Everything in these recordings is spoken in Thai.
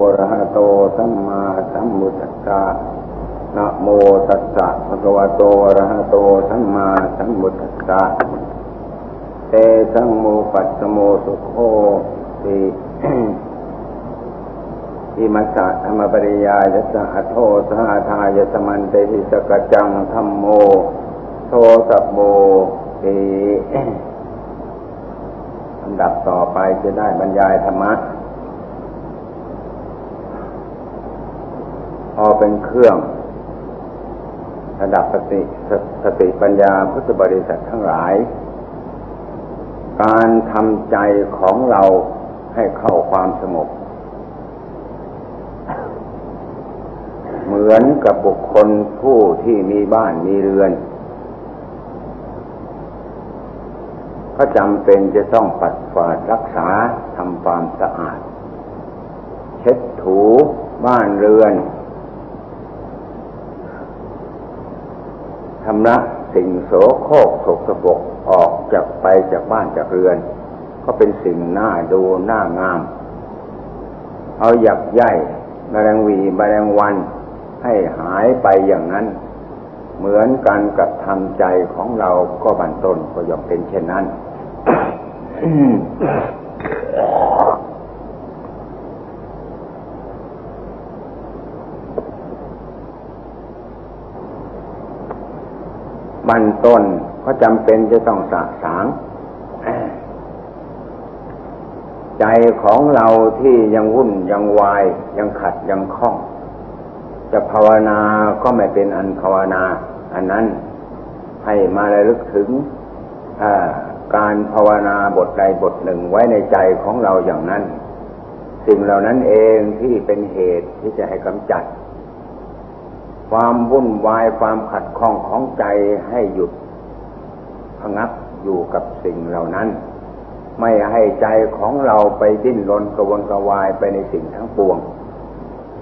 ปรหะโตสัมมาสัมพุทธัสสะนะโมตัสสะภะคะวะโตอะระหะโตสัมมาสัมพุทธัสสะเตสังโมปัสสโมสุโคติอิมัสสะธรรมปริยายะสะโทสหทายะสมันเตหิสกจังธรรมโม โทสัพโมติอันดับต่อไปจะได้บรรยายธรรมะ อเป็นเครื่อง ระดับสติสสติปัญญาพุทธบริษัททั้งหลาย การทำใจของเราให้เข้าความสงบเหมือนกับบุคคลผู้ที่มีบ้านมีเรือนก็จำเป็นจะต้องปัดฝาดรักษาทำความสะอาด เช็ดถูบ้านเรือน ชำระสิ่งโสโครกสกปรกออกจากไปจากบ้านจากเรือน ก็เป็นสิ่งน่าดูน่างาม เอาหยักใยแมลงวีแมลงวันให้หายไปอย่างนั้น เหมือนกันกับทำใจของเราก็บันต้นก็ย่อมเป็นเช่นนั้น บันต้นก็จำเป็นจะต้องสะสาง ใจของเราที่ยังวุ่นยังวาย ยังขัดยังคล้อง จะภาวนาก็ไม่เป็นอันภาวนา อันนั้นให้มาระลึกถึงการภาวนาบทใดบทหนึ่งไว้ในใจของเราอย่างนั้น สิ่งเหล่านั้นเองที่เป็นเหตุที่จะให้กำจัด ความวุ่นวายความขัดข้องของใจให้หยุดพงับอยู่กับสิ่งเหล่านั้น ไม่ให้ใจของเราไปดิ้นรนกระวนกระวายไปในสิ่งทั้งปวง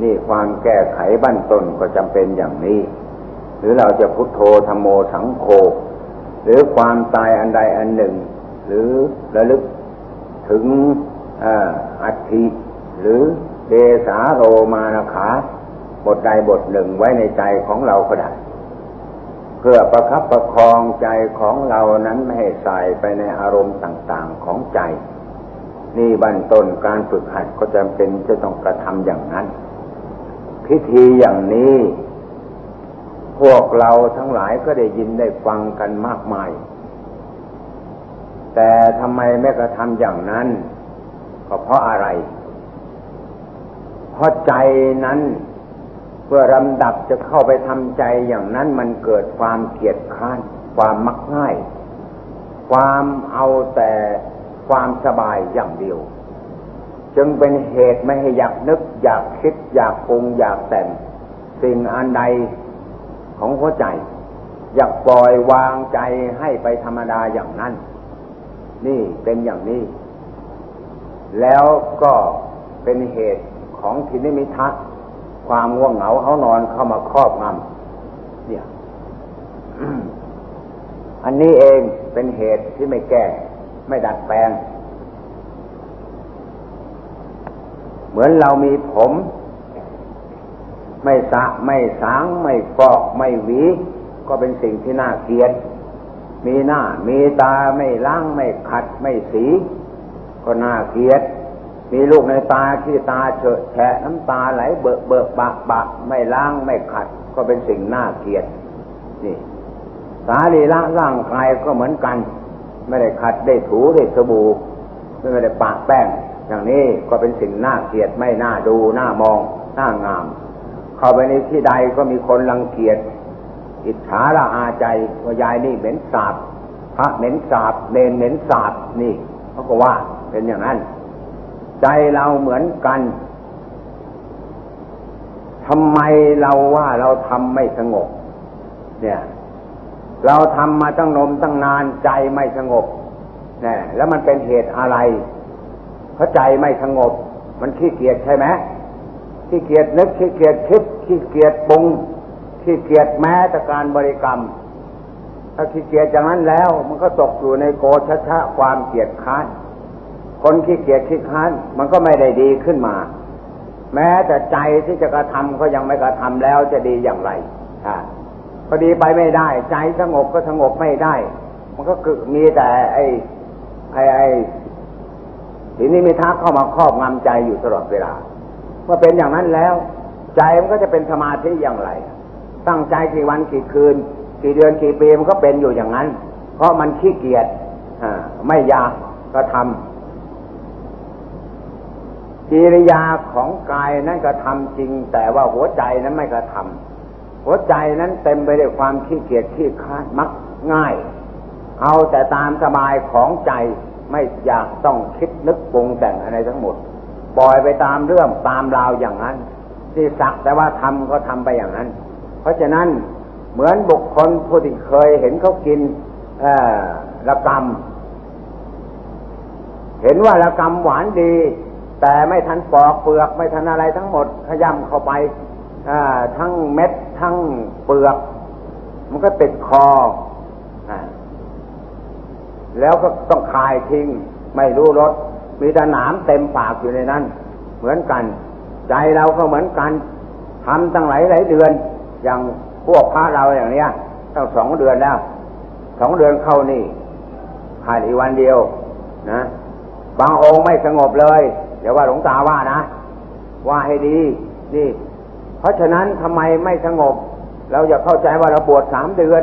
นี่ความแก้ไขบั้นต้นก็จำเป็นอย่างนี้ หรือเราจะพุทโธธรรมโมสังโฆหรือความตายอันใดอันหนึ่ง หรือระลึกถึงอัฐิหรือเดสาโรมานาขา บทใดบทหนึ่งไว้ในใจของเราก็ได้เพื่อประคับประคองใจของเรานั้นไม่ให้ใส่ไปในอารมณ์ต่างๆของใจ นี่บันต้นการฝึกหัดก็จำเป็นจะต้องกระทำอย่างนั้น พิธีอย่างนี้ พวกเราทั้งหลายก็ได้ยินได้ฟังกันมากมาย แต่ทำไมไม่กระทำอย่างนั้น ก็เพราะอะไร เพราะใจนั้น เพื่อลำดับจะเข้าไปทำใจอย่างนั้นมันเกิดความเกียดค้าน ความมักง่าย ความเอาแต่ความสบายอย่างเดียว จึงเป็นเหตุไม่ให้อยากนึก อยากคิด อยากปรุงอยากแต่ง สิ่งอันใดของหัวใจ อยากปล่อยวางใจให้ไปธรรมดาอย่างนั้น นี่เป็นอย่างนี้ แล้วก็เป็นเหตุของทินิมิทัศ ความง่วงเหงาเขานอนเข้ามาครอบงำเนี่ย อันนี้เองเป็นเหตุที่ไม่แก้ ไม่ดัดแปลง เหมือนเรามีผม ไม่สะไม่สาง ไม่ฟอก ไม่หวี ก็เป็นสิ่งที่น่าเกลียด มีหน้า มีตาไม่ล้าง ไม่ขัด ไม่สี ก็น่าเกลียด มีลูกในตาที่ตาเฉอะแฉะน้ำตาไหลเบิกเบิกบากบากไม่ล้างไม่ขัด ก็เป็นสิ่งน่าเกลียด นี่ สารีละร่างกายก็เหมือนกัน ไม่ได้ขัดได้ถูได้สบู่ไม่ได้ปะแป้ง อย่างนี้ก็เป็นสิ่งน่าเกลียดไม่น่าดูน่ามองน่างาม เข้าไปในที่ใดก็มีคนรังเกียจอิจฉาละอาใจว่ายายนี่เหม็นสาบพระเหม็นสาบเนนเหม็นสาบนี่เขาก็ว่าเป็นอย่างนั้น ใจเราเหมือนกันทำไมเราว่าเราทำไม่สงบ เนี่ย เราทำมาตั้งนมตั้งนานใจไม่สงบเนี่ยแล้วมันเป็นเหตุอะไร เพราะใจไม่สงบ มันขี้เกียจใช่ไหมขี้เกียจนึกขี้เกียจคิดขี้เกียจปรุงขี้เกียจแม้แต่การบริกรรม ถ้าขี้เกียจอย่างนั้นแล้ว มันก็ตกอยู่ในโกชะชะความเกียจค้าน คนขี้เกียจขี้ค้านมันก็ไม่ได้ดีขึ้นมา แม้แต่ใจที่จะกระทำก็ยังไม่กระทำแล้วจะดีอย่างไรอ่าพอดีไปไม่ได้ ใจสงบก็สงบไม่ได้ มันก็คือมีแต่ไอ้ไอ้ไอ้ทีนี้มีทักเข้ามาครอบงำใจอยู่ตลอดเวลาเมื่อเป็นอย่างนั้นแล้ว ใจมันก็จะเป็นสมาธิอย่างไร ตั้งใจกี่วันกี่คืน กี่เดือนกี่ปีมันก็เป็นอยู่อย่างนั้น เพราะมันขี้เกียจไม่อยากกระทำ กิริยาของกายนั้นกระทำจริง แต่ว่าหัวใจนั้นไม่กระทำหัวใจนั้นเต็มไปด้วยความขี้เกียจขี้ค้านมักง่าย เอาแต่ตามสบายของใจไม่อยากต้องคิดนึกปรุงแต่งอะไรทั้งหมดปล่อยไปตามเรื่องตามราวอย่างนั้น ที่สักแต่ว่าทำก็ทำไปอย่างนั้น เพราะฉะนั้นเหมือนบุคคลผู้ที่เคยเห็นเขากินระกรรม เห็นว่าระกรรมหวานดี แต่ไม่ทันปอกเปลือกไม่ทันอะไรทั้งหมดขย้ำเข้าไปทั้งเม็ดทั้งเปลือก มันก็ติดคอแล้วก็ต้องคายทิ้ง ไม่รู้รสมีแต่หนามเต็มปากอยู่ในนั้น เหมือนกัน ใจเราก็เหมือนกันทำตั้งหลายหลายเดือน อย่างพวกพระเราอย่างเนี้ยตั้งสองเดือนแล้วสองเดือนเข้านี่ขาดอีกวันเดียวนะบางองค์ไม่สงบเลย เดี๋ยวว่าหลวงตาว่านะ ว่าให้ดีนี่ เพราะฉะนั้นทำไมไม่สงบ เราอย่าเข้าใจว่าเราบวชสามเดือน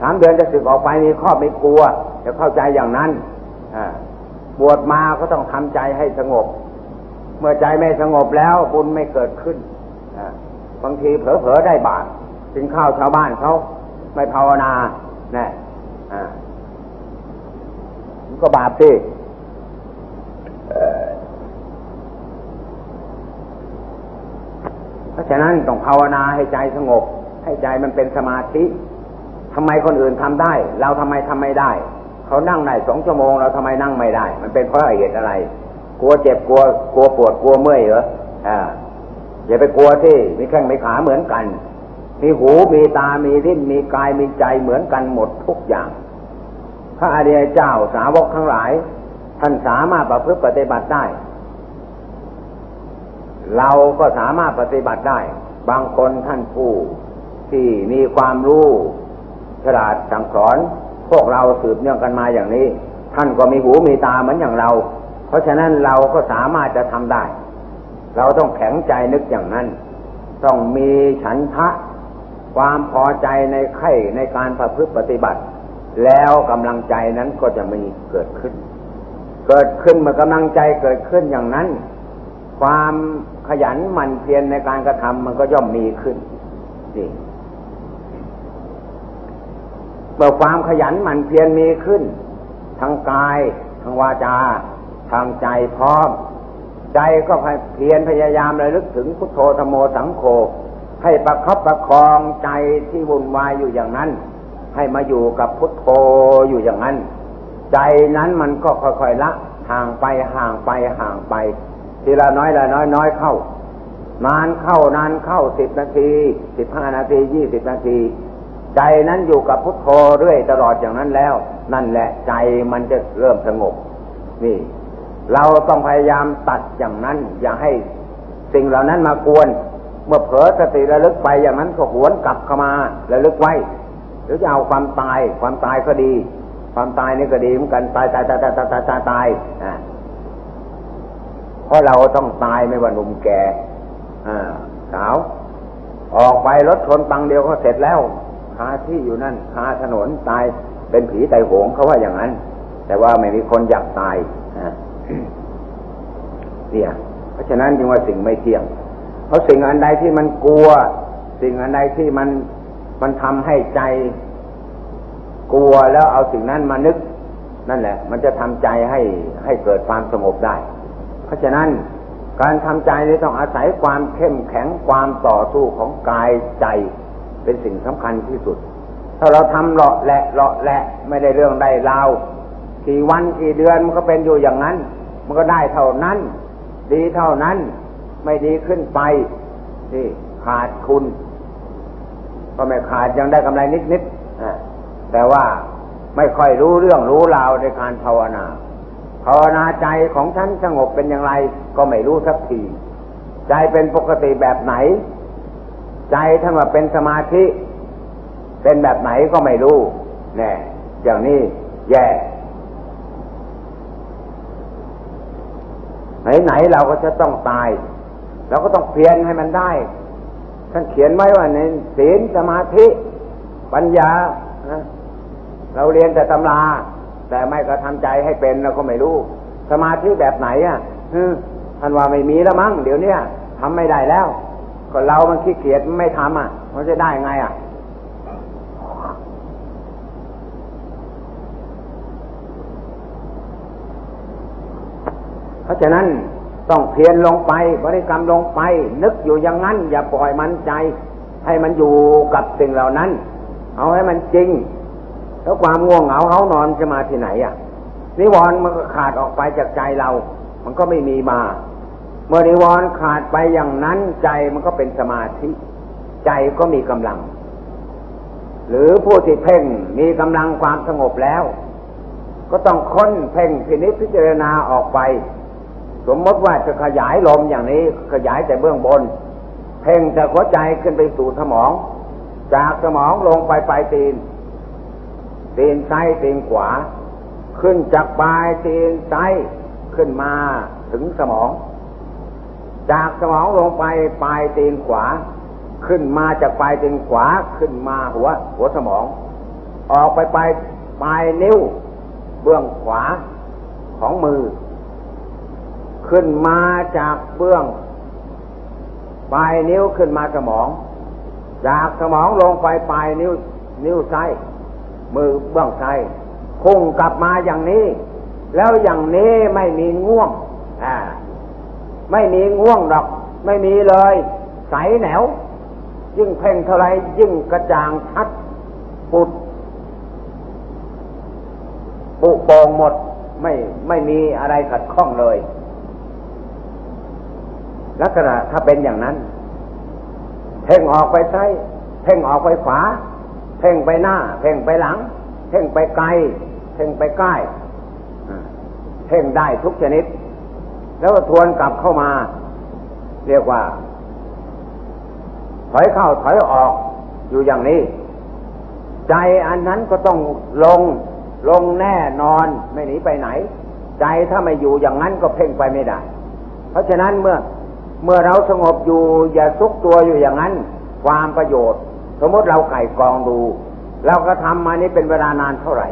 สามเดือนจะสึกออกไปมีข้อไม่กลัวจะเข้าใจอย่างนั้นบวชมาก็ต้องทำใจให้สงบ เมื่อใจไม่สงบแล้วบุญไม่เกิดขึ้นบางทีเผลอๆได้บาปกินข้าวชาวบ้านเขาไม่ภาวนาเนี่ยก็บาปสิ เพราะฉะนั้นต้องภาวนาให้ใจสงบ ให้ใจมันเป็นสมาธิทำไมคนอื่นทำได้ เราทำไมทำไม่ได้ เขานั่งได้สองชั่วโมง เราทำไมนั่งไม่ได้ มันเป็นเพราะเหตุอะไร กลัวเจ็บกลัวกลัวปวดกลัวเมื่อยเหรออ่าอย่าไปกลัวที่มีแข้งมีขาเหมือนกัน มีหูมีตามีลิ้นมีกายมีใจเหมือนกันหมดทุกอย่าง พระอริยเจ้าสาวกทั้งหลาย ท่านสามารถประพฤติปฏิบัติได้ เราก็สามารถปฏิบัติได้ บางคนท่านผู้ที่มีความรู้ฉลาดสั่งสอน พวกเราสืบเนื่องกันมาอย่างนี้ ท่านก็มีหูมีตาเหมือนอย่างเรา เพราะฉะนั้นเราก็สามารถจะทำได้ เราต้องแข็งใจนึกอย่างนั้น ต้องมีฉันทะ ความพอใจในไข่ในการประพฤติปฏิบัติ แล้วกำลังใจนั้นก็จะมีเกิดขึ้น เกิดขึ้นเมื่อกำลังใจเกิดขึ้นอย่างนั้น ความขยันหมั่นเพียรในการกระทำมันก็ย่อมมีขึ้นนี่มื่อความขยันหมั่นเพียรมีขึ้นทางกายทางวาจา ทางใจพร้อม ใจก็เพียรพยายามระลึกถึงพุทโธธโมสังโฆให้ประคับประคองใจที่วุ่นวายอยู่อย่างนั้น ให้มาอยู่กับพุทโธอยู่อย่างนั้น ใจนั้นมันก็ค่อยๆละ ห่างไปห่างไปห่างไป ทีละน้อยละน้อยน้อยเข้านานเข้านานเข้าสิบนาทีสิบห้านาทียี่สิบนาทีใจนั้นอยู่กับพุทโธเรื่อยตลอดอย่างนั้นแล้ว นั่นแหละใจมันจะเริ่มสงบ นี่ เราต้องพยายามตัดอย่างนั้น อย่าให้สิ่งเหล่านั้นมากวน เมื่อเผลอสติระลึกไปอย่างนั้นก็หวนกลับเข้ามาระลึกไว้ หรือจะเอาความตายความตายก็ดี ความตายนี่ก็ดีเหมือนกันตายตายตายตายตายตายตายตายอ่าเพราะเราต้องตายไม่ว่าหนุ่มแก่อ่าสาว ออกไปรถชนปังเดียวก็เสร็จแล้วคาที่อยู่นั่นคาถนนตายเป็นผีไตโหงเขาว่าอย่างนั้น แต่ว่าไม่มีคนอยากตายเนี่ย เพราะฉะนั้นจึงว่าสิ่งไม่เที่ยง เพราะสิ่งอันใดที่มันกลัว สิ่งอันใดที่มันมันทำให้ใจ กลัวแล้วเอาสิ่งนั้นมานึก นั่นแหละ มันจะทำใจให้ให้เกิดความสงบได้ เพราะฉะนั้นการทำใจนี้ต้องอาศัยความเข้มแข็งความต่อสู้ของกายใจ เป็นสิ่งสำคัญที่สุด ถ้าเราทำเลาะแหละเลาะแหละไม่ได้เรื่องได้ราวกี่วันกี่เดือนมันก็เป็นอยู่อย่างนั้น มันก็ได้เท่านั้น ดีเท่านั้น ไม่ดีขึ้นไปนี่ขาดคุณ ก็ไม่ขาดยังได้กำไรนิดนิด แต่ว่าไม่ค่อยรู้เรื่องรู้ราวในการภาวนาภาวนาใจของฉันสงบเป็นอย่างไรก็ไม่รู้สักที ใจเป็นปกติแบบไหน ใจถ้าว่าเป็นสมาธิ เป็นแบบไหนก็ไม่รู้แน่อย่างนี้แย่ ไหนๆเราก็จะต้องตาย เราก็ต้องเพียรให้มันได้ ท่านเขียนไว้ว่าในศีลสมาธิ ปัญญานะ เราเรียนแต่ตำรา แต่ไม่กระทำใจให้เป็นเราก็ไม่รู้ สมาธิแบบไหนอะท่านว่าไม่มีแล้วมั้งเดี๋ยวนี้ทำไม่ได้แล้ว ก็เรามันขี้เกียจไม่ทำอะ มันจะได้ไงอะเพราะฉะนั้นต้องเพียรลงไปบริกรรมลงไป นึกอยู่อย่างนั้น อย่าปล่อยมันใจ ให้มันอยู่กับสิ่งเหล่านั้น เอาให้มันจริง แล้วความง่วงเหงาเขานอนจะมาที่ไหนอะนิวรณ์มันก็ขาดออกไปจากใจเรา มันก็ไม่มีมา เมื่อนิวรณ์ขาดไปอย่างนั้นใจมันก็เป็นสมาธิ ใจก็มีกำลัง หรือผู้ที่เพ่งมีกำลังความสงบแล้ว ก็ต้องค้นเพ่งพินิจพิจารณาออกไป สมมติว่าจะขยายลมอย่างนี้ขยายแต่เบื้องบน เพ่งจากหัวใจขึ้นไปสู่สมอง จากสมองลงไปปลายตีน ตีนซ้ายตีนขวา ขึ้นจากปลายตีนซ้ายขึ้นมาถึงสมอง จากสมองลงไปปลายตีนขวา ขึ้นมาจากปลายตีนขวาขึ้นมาหัว หัวสมอง ออกไปปลายปลายนิ้ว เบื้องขวาของมือ ขึ้นมาจากเบื้องปลายนิ้วขึ้นมาสมอง จากสมองลงไปปลายนิ้วนิ้วซ้าย มือเบื้องซ้ายพุ่งกลับมาอย่างนี้ แล้วอย่างนี้ไม่มีง่วง อ่า ไม่มีง่วงดอก ไม่มีเลย ใสแหนว ยิ่งเพ่งเท่าไรยิ่งกระจ่างชัดปุดปุโปงหมดไม่ไม่มีอะไรขัดข้องเลย ลักษณะถ้าเป็นอย่างนั้น เพ่งออกไปซ้ายเพ่งออกไปขวา เพ่งไปหน้า เพ่งไปหลัง เพ่งไปไกล เพ่งไปใกล้เพ่งได้ทุกชนิด แล้วก็ทวนกลับเข้ามา เรียกว่า ถอยเข้าถอยออกอยู่อย่างนี้ ใจอันนั้นก็ต้องลงลงแน่นอนไม่หนีไปไหน ใจถ้าไม่อยู่อย่างนั้นก็เพ่งไปไม่ได้ เพราะฉะนั้นเมื่อเมื่อเราสงบอยู่อย่าซุกตัวอยู่อย่างนั้น ความประโยชน์ สมมติเราไก่กองดู เราก็ทำมานี้เป็นเวลานานเท่าไหร่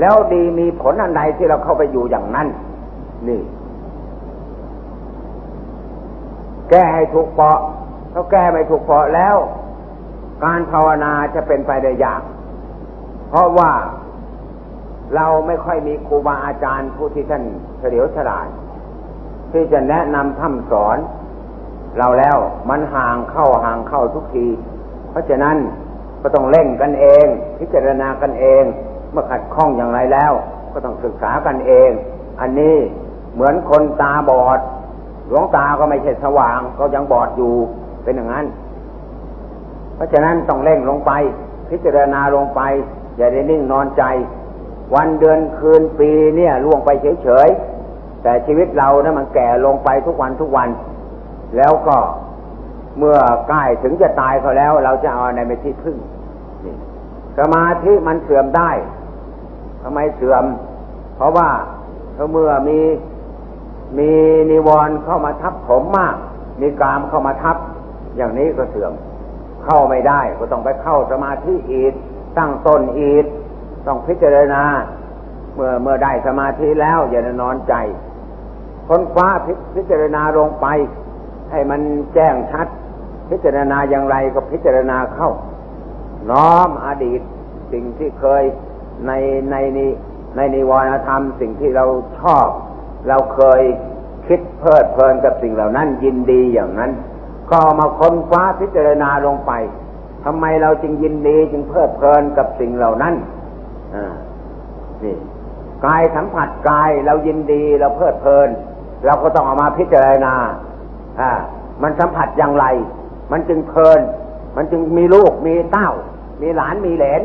แล้วดีมีผลอันใดที่เราเข้าไปอยู่อย่างนั้น นี่ แก้ให้ถูกเปาะเขาแก้ไม่ถูกเปาะแล้ว การภาวนาจะเป็นไปได้ยาก เพราะว่าเราไม่ค่อยมีครูบาอาจารย์ผู้ที่ท่านเฉลียวฉลาดที่จะแนะนำทำสอน เราแล้วมันห่างเข้าห่างเข้าทุกที เพราะฉะนั้นก็ต้องเล่งกันเอง พิจารณากันเอง เมื่อขัดข้องอย่างไรแล้ว ก็ต้องศึกษากันเอง อันนี้เหมือนคนตาบอด หลวงตาก็ไม่ใช่สว่าง ก็ยังบอดอยู่เป็นอย่างนั้น เพราะฉะนั้นต้องเล่งลงไป พิจารณาลงไป อย่าได้นิ่งนอนใจ วันเดือนคืนปีเนี่ยล่วงไปเฉยๆแต่ชีวิตเรานะ่ยมันแก่ลงไปทุกวันทุกวัน แล้วก็ เมื่อใกล้ถึงจะตายเขาแล้ว เราจะเอาในไปที่พึ่งสมาธิมันเสื่อมได้ทำไมเสื่อม เพราะว่าเมื่อมีมีนิวรณ์เข้ามาทับผมมาก มีกามเข้ามาทับ อย่างนี้ก็เสื่อม เข้าไม่ได้ก็ต้องไปเข้าสมาธิอีกตั้งต้นอีกต้องพิจารณา เมื่อเมื่อได้สมาธิแล้ว อย่านอนใจค้นคว้าพิจารณาลงไป ให้มันแจ้งชัด พิจารณาอย่างไรก็พิจารณาเข้า น้อมอดีตสิ่งที่เคยในในนี้ในนิวรณธรรมสิ่งที่เราชอบ เราเคยคิดเพลิดเพลินกับสิ่งเหล่านั้นยินดีอย่างนั้น ก็มาค้นคว้าพิจารณาลงไปทำไมเราจึงยินดีจึงเพลิดเพลินกับสิ่งเหล่านั้นอ่านี่กายสัมผัสกายเรายินดีเราเพลิดเพลิน เราก็ต้องเอามาพิจารณาอ่ามันสัมผัสอย่างไร มันจึงเพลิน มันจึงมีลูกมีเต้า มีหลานมีเหลน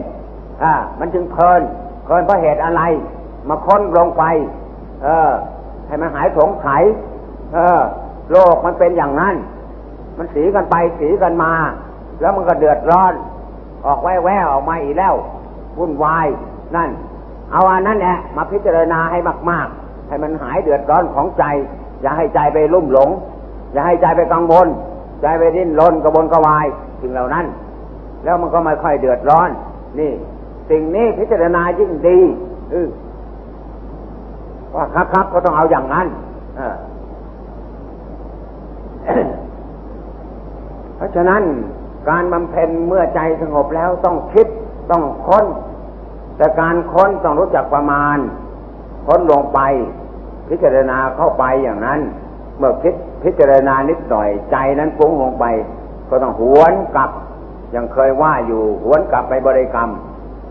อ่ามันจึงเพลินเพลินเพราะเหตุอะไร มาค้นลงไป เออ ให้มันหายสงสัยเออ โลกมันเป็นอย่างนั้น มันสีกันไปสีกันมา แล้วมันก็เดือดร้อน ออกแว่แวออกมาอีกแล้ววุ่นวายนั่น เอาอันนั้นแหละมาพิจารณาให้มาก ๆ ให้มันหายเดือดร้อนของใจ อย่าให้ใจไปลุ่มหลง อย่าให้ใจไปกังวล ใจไปดิ้นรนกระบนกระวายสิ่งเหล่านั้น แล้วมันก็ไม่ค่อยเดือดร้อน นี่ สิ่งนี้พิจารณายิ่งดีอว่าครับครับก็ต้องเอาอย่างนั้นเพราะฉะนั้นการบำเพ็ญเมื่อใจสงบแล้วต้องคิดต้องค้น แต่การค้นต้องรู้จักประมาณ ค้นลงไป พิจารณาเข้าไปอย่างนั้น เมื่อคิพิจารณานิดหน่อยใจนั้นฟุ้งลงไป ก็ต้องหวนกลับยังเคยว่าอยู่หวนกลับไปบริกรรม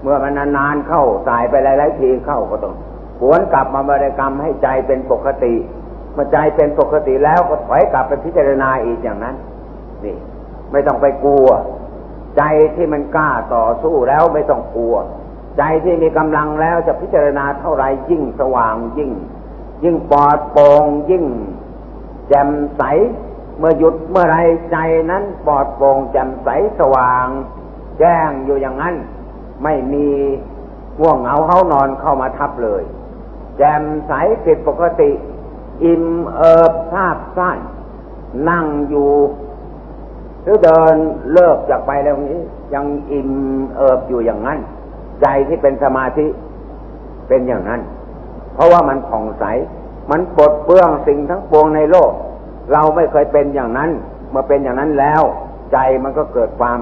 เมื่อมันนานๆเข้าสายไปหลายๆทีเข้าก็ต้องหวนกลับมาบริกรรมให้ใจเป็นปกติเมื่อใจเป็นปกติแล้วก็ถอยกลับไปพิจารณาอีกอย่างนั้นนี่ไม่ต้องไปกลัว ใจที่มันกล้าต่อสู้แล้วไม่ต้องกลัว ใจที่มีกำลังแล้วจะพิจารณาเท่าไรยิ่งสว่างยิ่ง ยิ่งปลอดโปร่งยิ่ง แจ่มใส เมื่อหยุดเมื่อไรใจนั้นปลอดโปร่งแจ่มใสสว่าง แจ้งอยู่อย่างนั้น ไม่มีง่วงเหงาเขานอนเข้ามาทับเลย แจ่มใสผิดปกติ อิ่มเอิบทราบสั้นนั่งอยู่หรือเดินเลิกจากไปแล้วนี้ ยังอิ่มเอิบอยู่อย่างนั้น ใจที่เป็นสมาธิเป็นอย่างนั้น เพราะว่ามันผ่องใส มันปลดเปลื้องสิ่งทั้งปวงในโลก เราไม่เคยเป็นอย่างนั้น เมื่อเป็นอย่างนั้นแล้ว ใจมันก็เกิดความ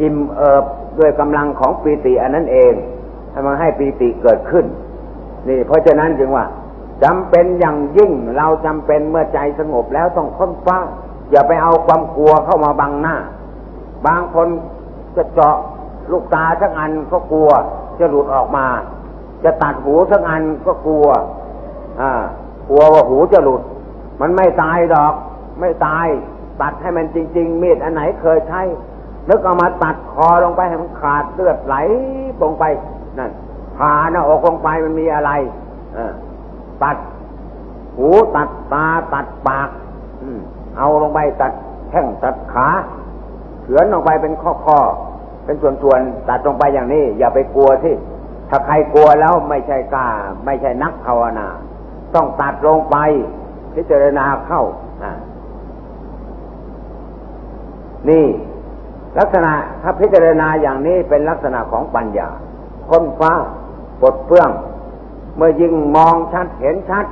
อิ่มเอิบด้วยกำลังของปีติอันนั้นเองให้มันให้ปีติเกิดขึ้น นี่ เพราะฉะนั้นจึงว่าจำเป็นอย่างยิ่งเราจำเป็นเมื่อใจสงบแล้วต้องค้นคว้าอย่าไปเอาความกลัวเข้ามาบังหน้า บางคนจะเจาะลูกตาสักอันก็กลัว จะหลุดออกมา จะตัดหูสักอันก็กลัว กลัวว่าหูจะหลุด มันไม่ตายดอก ไม่ตาย ตัดให้มันจริง ๆ มีดอันไหนเคยใช้นึกเอามาตัดคอลงไปให้มันขาดเลือดไหลลงไปนั่นผ่าหน้าอกลงไปมันมีอะไรอตัด หูตัดตาตัดปากเอาลงไปตัดแข้งตัดขาเฉือนลงไปเป็นข้อๆเป็นส่วนๆตัดลงไปอย่างนี้ อย่าไปกลัวที่ถ้าใครกลัวแล้วไม่ใช่กล้า ไม่ใช่นักภาวนา ต้องตัดลงไป พิจารณาเข้านี่ ลักษณะถ้าพิจารณาอย่างนี้เป็นลักษณะของปัญญาค้นฟ้าปลดเปลื้อง เมื่อยิ่งมองชัดเห็นชัด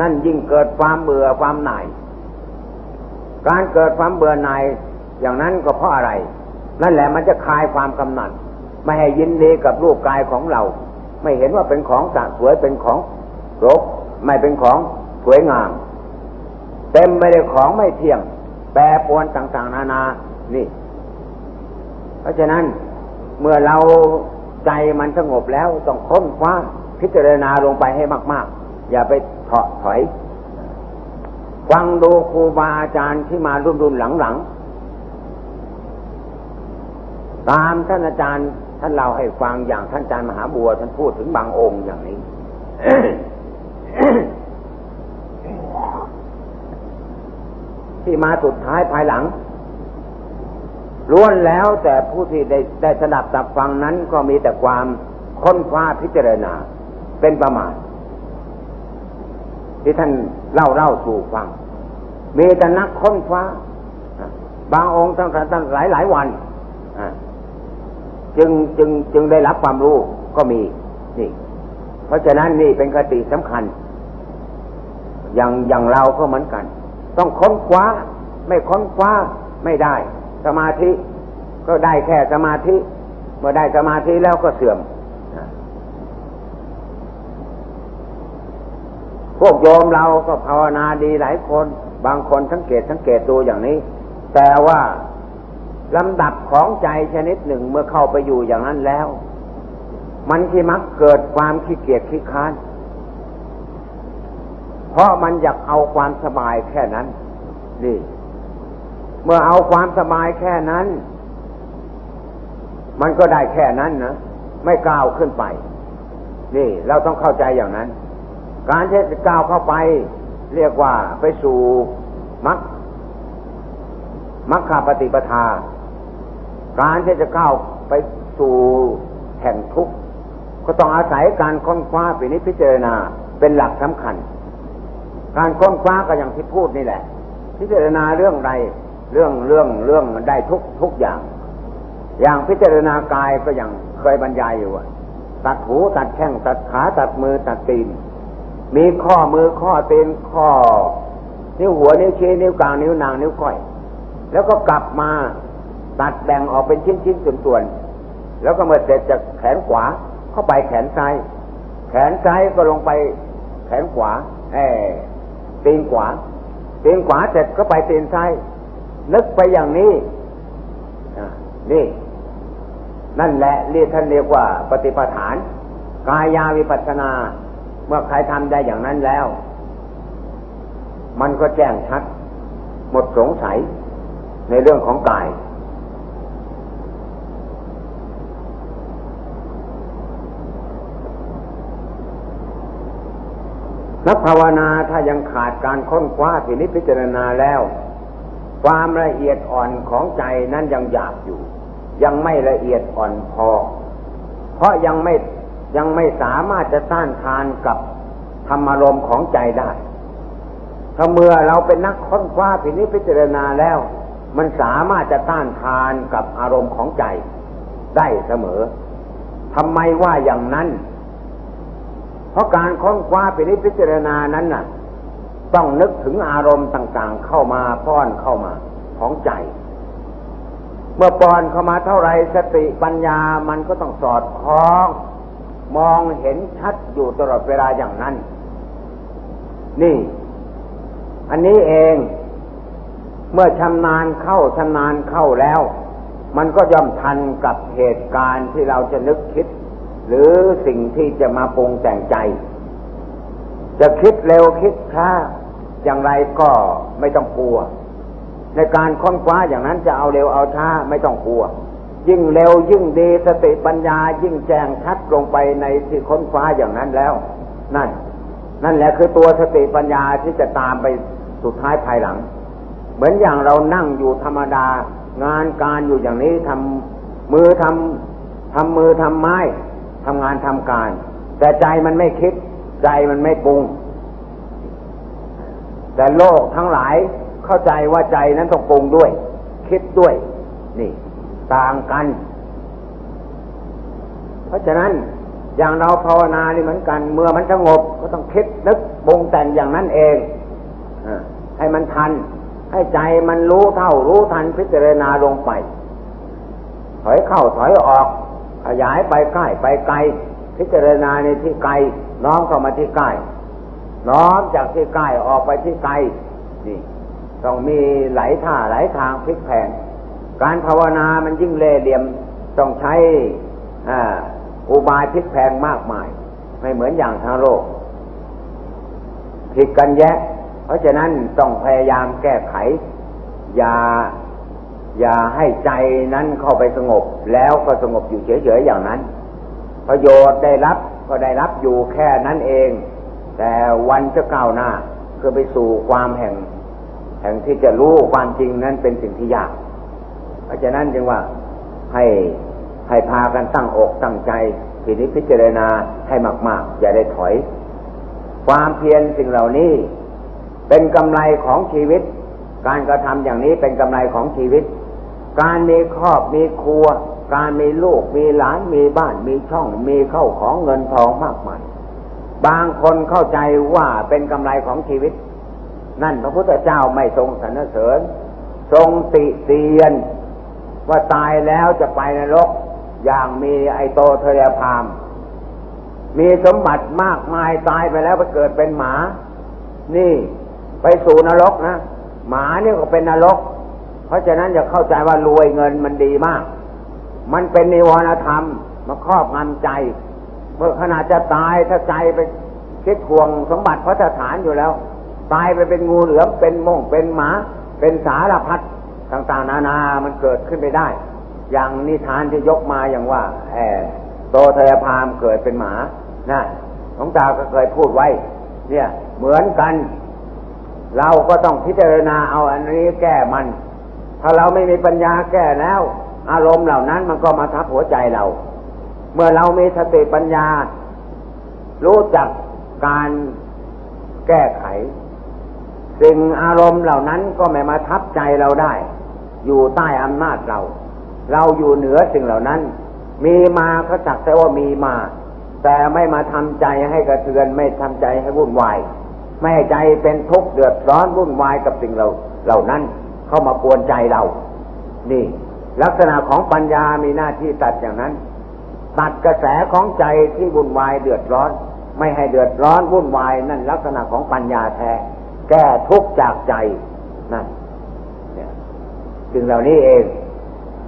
นั่นยิ่งเกิดความเบื่อความหน่าย การเกิดความเบื่อหน่ายอย่างนั้นก็เพราะอะไร นั่นแหละมันจะคลายความกำหนัด ไม่ให้ยินดีกับรูปกายของเรา ไม่เห็นว่าเป็นของสะสวยเป็นของรก ไม่เป็นของสวยงาม เต็มไปด้วยของไม่เที่ยง แปรปวนต่าง ๆ นานา นี่ เพราะฉะนั้นเมื่อเราใจมันสงบแล้วต้องค้นคว้าพิจารณาลงไปให้มาก ๆ อย่าไปเถาะถอย ฟังดูครูบาอาจารย์ที่มารุ่นรุ่นหลัง ๆ ตามท่านอาจารย์ท่านเล่าให้ฟังอย่างท่านอาจารย์มหาบัวท่านพูดถึงบางองค์อย่างนี้ ที่มาสุดท้ายภายหลังล้วนแล้วแต่ผู้ที่ได้ได้สดับตับฟังนั้นก็มีแต่ความค้นคว้าพิจารณา เป็นประมาณที่ท่านเล่าเล่าสู่ฟัง มีแต่นักค้นคว้า บางองค์ตั้งแต่ตั้งหลายหลายวันจึงจึงจึงได้รับความรู้ก็มีนี่ เพราะฉะนั้นนี่เป็นคติสำคัญ อย่างอย่างเราก็เหมือนกัน ต้องค้นคว้า ไม่ค้นคว้าไม่ได้ สมาธิก็ได้แค่สมาธิ เมื่อได้สมาธิแล้วก็เสื่อมพวกโยมเราก็ภาวนาดีหลายคน บางคนสังเกตสังเกตดูอย่างนี้ แต่ว่าลำดับของใจชนิดหนึ่งเมื่อเข้าไปอยู่อย่างนั้นแล้ว มันที่มักเกิดความขี้เกียจขี้ค้าน เพราะมันอยากเอาความสบายแค่นั้นนี่เมื่อเอาความสบายแค่นั้น มันก็ได้แค่นั้นนะไม่ก้าวขึ้นไป นี่ เราต้องเข้าใจอย่างนั้น การที่จะก้าวเข้าไป เรียกว่าไปสู่มักมักขาปฏิปทา การที่จะเข้าไปสู่แห่งทุกข์ก็ต้องอาศัยการค้นคว้าปินิพิจารณาเป็นหลักสำคัญ การค้นคว้าก็อย่างที่พูดนี่แหละ พิจารณาเรื่องใดเรื่องเรื่องเรื่องได้ทุกทุกอย่าง อย่างพิจารณากายก็อย่างเคยบรรยายอยู่ตัดหูตัดแข้งตัดขาตัดมือตัดตีน มีข้อมือข้อตีนข้อ นิ้วหัวนิ้วชี้นิ้วกลางนิ้วนางนิ้วก้อย แล้วก็กลับมาตัดแบ่งออกเป็นชิ้นชิ้นส่วนส่วนแล้วก็เมื่อเสร็จจากแขนขวาเข้าไปแขนซ้าย แขนซ้ายก็ลงไปแขนขวา เอ ตีนขวาตีนขวาเสร็จก็ไปตีนซ้ายนึกไปอย่างนี้นี่ นั่นแหละเรียกท่านเรียกว่า ปฏิปฐาน กายาวิปัสนา เมื่อใครทำได้อย่างนั้นแล้ว มันก็แจ้งชัด หมดสงสัยในเรื่องของกาย นักภาวนาถ้ายังขาดการค้นคว้าพินิจพิจารณาแล้ว ความละเอียดอ่อนของใจนั้นยังหยาบอยู่ ยังไม่ละเอียดอ่อนพอ เพราะยังไม่ยังไม่สามารถจะต้านทานกับธรรมารมณ์ของใจได้ ถ้าเมื่อเราเป็นนักค้นคว้าพินิจพิจารณาแล้ว มันสามารถจะต้านทานกับอารมณ์ของใจได้เสมอทำไมว่าอย่างนั้น เพราะการค้นคว้าไปนิพิจารณานั้นน่ะ ต้องนึกถึงอารมณ์ต่างๆ เข้ามาป้อนเข้ามาของใจ เมื่อป้อนเข้ามาเท่าไรสติปัญญามันก็ต้องสอดคล้อง มองเห็นชัดอยู่ตลอดเวลาอย่างนั้น นี่ อันนี้เองเมื่อชำนาญเข้าชำนาญเข้าแล้ว มันก็ย่อมทันกับเหตุการณ์ที่เราจะนึกคิด หรือสิ่งที่จะมาปรุงแต่งใจ จะคิดเร็วคิดช้าอย่างไรก็ไม่ต้องกลัว ในการค้นคว้าอย่างนั้นจะเอาเร็วเอาช้าไม่ต้องกลัว ยิ่งเร็วยิ่งดีสติปัญญายิ่งแจ้งชัดลงไปในที่ค้นคว้าอย่างนั้นแล้ว นั่น นั่นแหละคือตัวสติปัญญาที่จะตามไปสุดท้ายภายหลัง เหมือนอย่างเรานั่งอยู่ธรรมดา งานการอยู่อย่างนี้ทำมือทำทำมือทำไม้ ทำงานทำการ แต่ใจมันไม่คิด ใจมันไม่ปรุง แต่โลกทั้งหลายเข้าใจว่าใจนั้นต้องปรุงด้วย คิดด้วย นี่ ต่างกัน เพราะฉะนั้นอย่างเราภาวนานี่เหมือนกัน เมื่อมันสงบก็ต้องคิดนึกปรุงแต่งอย่างนั้นเองอให้มันทัน ให้ใจมันรู้เท่ารู้ทันพิจารณาลงไป ถอยเข้าถอยออก ขยายไปใกล้ไปไกล พิจารณาในที่ไกลน้อมเข้ามาที่ใกล้น้อมจากที่ใกล้ออกไปที่ไกลนี่ต้องมีไหลท่าไหลทางพลิกแผงการภาวนามันยิ่งเล่เหลี่ยมต้องใช้อุบายพลิกแผงมากมาย ไม่เหมือนอย่างทางโลกผิดกันแยะ เพราะฉะนั้นต้องพยายามแก้ไข อย่า อย่าให้ใจนั้นเข้าไปสงบ แล้วก็สงบอยู่เฉยๆอย่างนั้น ประโยชน์ได้รับก็ได้รับอยู่แค่นั้นเอง แต่วันจะก้าวหน้าคือไปสู่ความแห่ง แห่งที่จะรู้ความจริงนั้นเป็นสิ่งที่ยาก เพราะฉะนั้นจึงว่าให้ให้พากันตั้งอกตั้งใจพินิจพิจารณาให้มาก ๆ อย่าได้ถอย ความเพียรสิ่งเหล่านี้ เป็นกำไรของชีวิต การกระทำอย่างนี้เป็นกำไรของชีวิต การมีครอบมีครัว การมีลูกมีหลานมีบ้านมีช่องมีเข้าของเงินทองมากมายบางคนเข้าใจว่าเป็นกำไรของชีวิต นั่นพระพุทธเจ้าไม่ทรงสรรเสริญ ทรงติเตียน ว่าตายแล้วจะไปนรก อย่างมีไอโตเทเรพาม มีสมบัติมากมายตายไปแล้วไปเกิดเป็นหมา นี่ไปสู่นรกนะ หมาเนี่ยก็เป็นนรก พราะฉะนั้นอย่าเข้าใจว่ารวยเงินมันดีมาก มันเป็นนิวรณธรรมมาครอบงำใจ เมื่อขนาดจะตายถ้าใจไปคิดห่วงสมบัติพระสถานอยู่แล้ว ตายไปเป็นงูเหลือมเป็นม่งเป็นหมา เป็นสารพัดต่างๆ นานามันเกิดขึ้นไปได้ อย่างนิทานที่ยกมาอย่างว่าแอบโตเทยพามเกิดเป็นหมานะหลวงตาก็เคยพูดไว้ เนี่ย เหมือนกัน เราก็ต้องพิจารณาเอาอันนี้แก้มัน ถ้าเราไม่มีปัญญาแก้แล้ว อารมณ์เหล่านั้นมันก็มาทับหัวใจเรา เมื่อเรามีสติปัญญา รู้จักการแก้ไข สิ่งอารมณ์เหล่านั้นก็ไม่มาทับใจเราได้ อยู่ใต้อำนาจเรา เราอยู่เหนือสิ่งเหล่านั้น มีมาก็จักแต่ว่ามีมา แต่ไม่มาทำใจให้กระเทือนไม่ทำใจให้วุ่นวาย ไม่ให้ใจเป็นทุกข์เดือดร้อนวุ่นวายกับสิ่งเราเหล่านั้น เข้ามาปวนใจเรา นี่ ลักษณะของปัญญามีหน้าที่ตัดอย่างนั้น ตัดกระแสของใจที่วุ่นวายเดือดร้อน ไม่ให้เดือดร้อนวุ่นวายนั่นลักษณะของปัญญาแท้ แก้ทุกจากใจนั่นเนี่ยสิ่งเหล่านี้เอง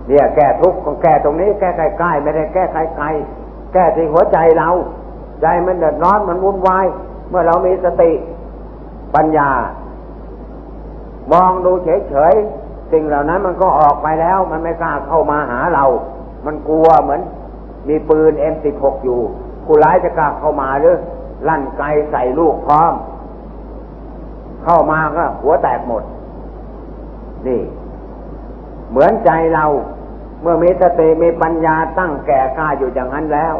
เนี่ยแก้ทุกข์ของแก้ตรงนี้ แก้ใกล้ๆไม่ได้แก้ไกลๆแก้ที่หัวใจเรา ใจมันเดือดร้อนมันวุ่นวาย เมื่อเรามีสติปัญญา มองดูเฉยๆสิ่งเหล่านั้นมันก็ออกไปแล้ว มันไม่กล้าเข้ามาหาเรา มันกลัวเหมือน มีปืนเอ็มสิบหกอยู่ผู้ร้ายจะกล้าเข้ามาหรือลั่นไกใส่ลูกพร้อม เข้ามาก็ หัวแตกหมด นี่ เหมือนใจเรา เมื่อมีสติมีปัญญาตั้งแก่กล้าอยู่อย่างนั้นแล้ว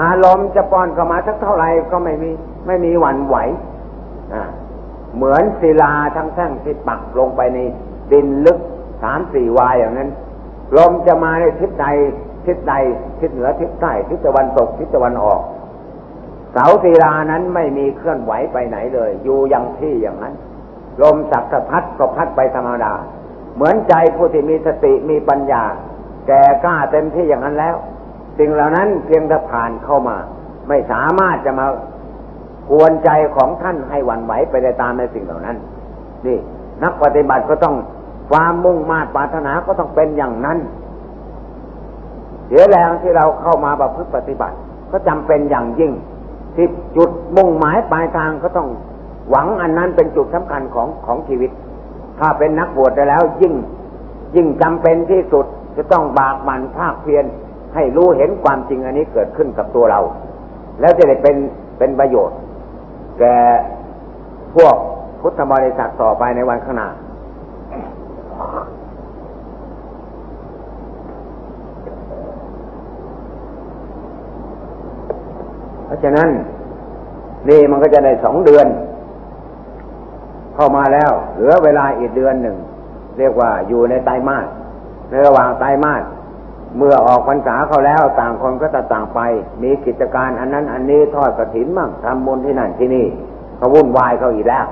อารมณ์จะป้อนเข้ามาสักเท่าไหร่ก็ไม่มี ไม่มีหวั่นไหว อ่า เหมือนศิลาทั้งแท่งที่ปักลงไปในดินลึกสามสี่วายอย่างนั้น ลมจะมาในทิศใดทิศใดทิศเหนือทิศใต้ทิศตะวันตกทิศตะวันออก เสาศิลานั้นไม่มีเคลื่อนไหวไปไหนเลย อยู่อย่างที่อย่างนั้น ลมสักสะพัดก็พัดไปธรรมดา เหมือนใจผู้ที่มีสติมีปัญญา แก่กล้าเต็มที่อย่างนั้นแล้ว สิ่งเหล่านั้นเพียงแต่ผ่านเข้ามา ไม่สามารถจะมา กวนใจของท่านให้หวั่นไหวไปในตามในสิ่งเหล่านั้น นี่ นักปฏิบัติก็ต้องความมุ่งมา่ปรารถนาก็ต้องเป็นอย่างนั้น เสียแรงที่เราเข้ามาประพฤติปฏิบัติ ก็จำเป็นอย่างยิ่ง ที่จุดมุ่งหมายปลายทางก็ต้องหวังอันนั้นเป็นจุดสำคัญของของชีวิต ถ้าเป็นนักบวชได้แล้วยิ่ง ยิ่งจำเป็นที่สุดจะต้องบากบั่นภาคเพียรให้รู้เห็นความจริงอันนี้เกิดขึ้นกับตัวเรา แล้วจะได้เป็นเป็นประโยชน์ แก่พวกพุทธบริษัทต่อไปในวันข้างหน้า เพราะฉะนั้น นี่มันก็จะในสองเดือน เข้ามาแล้ว เหลือเวลาอีกเดือนหนึ่ง เรียกว่าอยู่ในไตรมาสในระหว่างไตรมาส เมื่อออกพรรษาเขาแล้วต่างคนก็จะต่างไป มีกิจการอันนั้นอันนี้ทอดกระถินมั่งทำบุญที่นั่นที่นี่เขาวุ่นวายเขาอีกแล้ว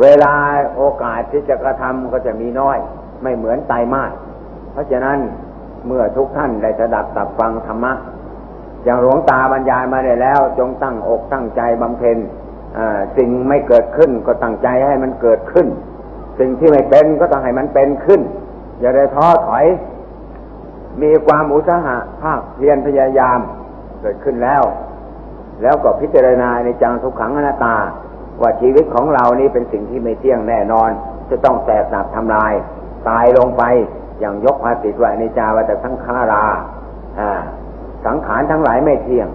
เวลาโอกาสที่จะกระทำก็จะมีน้อย ไม่เหมือนไตมากเพราะฉะนั้นเมื่อทุกท่านได้สดับตับฟังธรรมะอย่างหลวงตาบรรยายมาได้แล้ว จงตั้งอกตั้งใจบำเพ็ญสิ่งไม่เกิดขึ้นก็ตั้งใจให้มันเกิดขึ้น สิ่งที่ไม่เป็นก็ต้องให้มันเป็นขึ้น อย่าได้ท้อถอย มีความอุตสาหะภาคเพียรพยายาม เกิดขึ้นแล้ว แล้วก็พิจารณาในจังทุกขังอนัตตา ว่าชีวิตของเรานี้เป็นสิ่งที่ไม่เที่ยงแน่นอน จะต้องแตกดับทำลาย ตายลงไปอย่างยกภาสิตว่าในจาว่าแต่สังขาราสังขารทั้งหลายไม่เที่ยง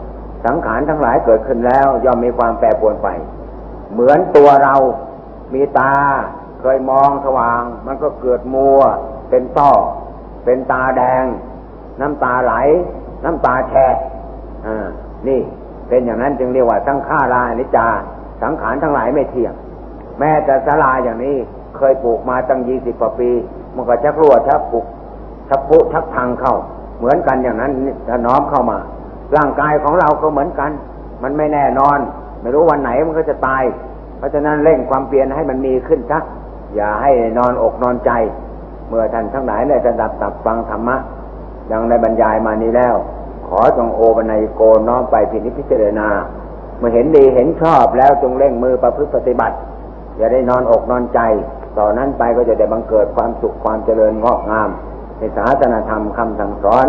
สังขารทั้งหลายเกิดขึ้นแล้ว ย่อมมีความแปรปรวนไป เหมือนตัวเรามีตาเคยมองสว่าง มันก็เกิดมัว เป็นต้อเป็นตาแดง น้ำตาไหล น้ำตาแฉะอ่านี่เป็นอย่างนั้นจึงเรียกว่าสังขารานิจา สังขารทั้งหลายไม่เที่ยง แม้แต่สลาอย่างนี้เคยปลูกมาตั้งยี่สิบกว่าปี มันก็ชักรั่วชักปุกชักพุชักพังเข้า เหมือนกันอย่างนั้นถ้าน้อมเข้ามา ร่างกายของเราก็เหมือนกัน มันไม่แน่นอน ไม่รู้วันไหนมันก็จะตาย เพราะฉะนั้นเร่งความเปลี่ยนให้มันมีขึ้นชักอย่าให้นอนอกนอนใจ เมื่อท่านทั้งหลายเนี่ยจะดับตับฟังธรรมะ ดังในบรรยายมานี้แล้ว ขอจงโอปันญโกน้อมไปพินิจพิจารณา เมื่อเห็นดีเห็นชอบแล้วจงเร่งมือประพฤติปฏิบัติ อย่าได้นอนอกนอนใจ ต่อนนั้นไปก็จะได้บังเกิดความสุขความเจริญงอกงาม ในศาสนาธรรมคำสั่งสอน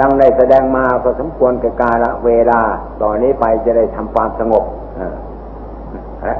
ดังได้แสดงมาก็สมควรกับกาลเวลา ต่อนนี้ไปจะได้ทำความสงบอ่า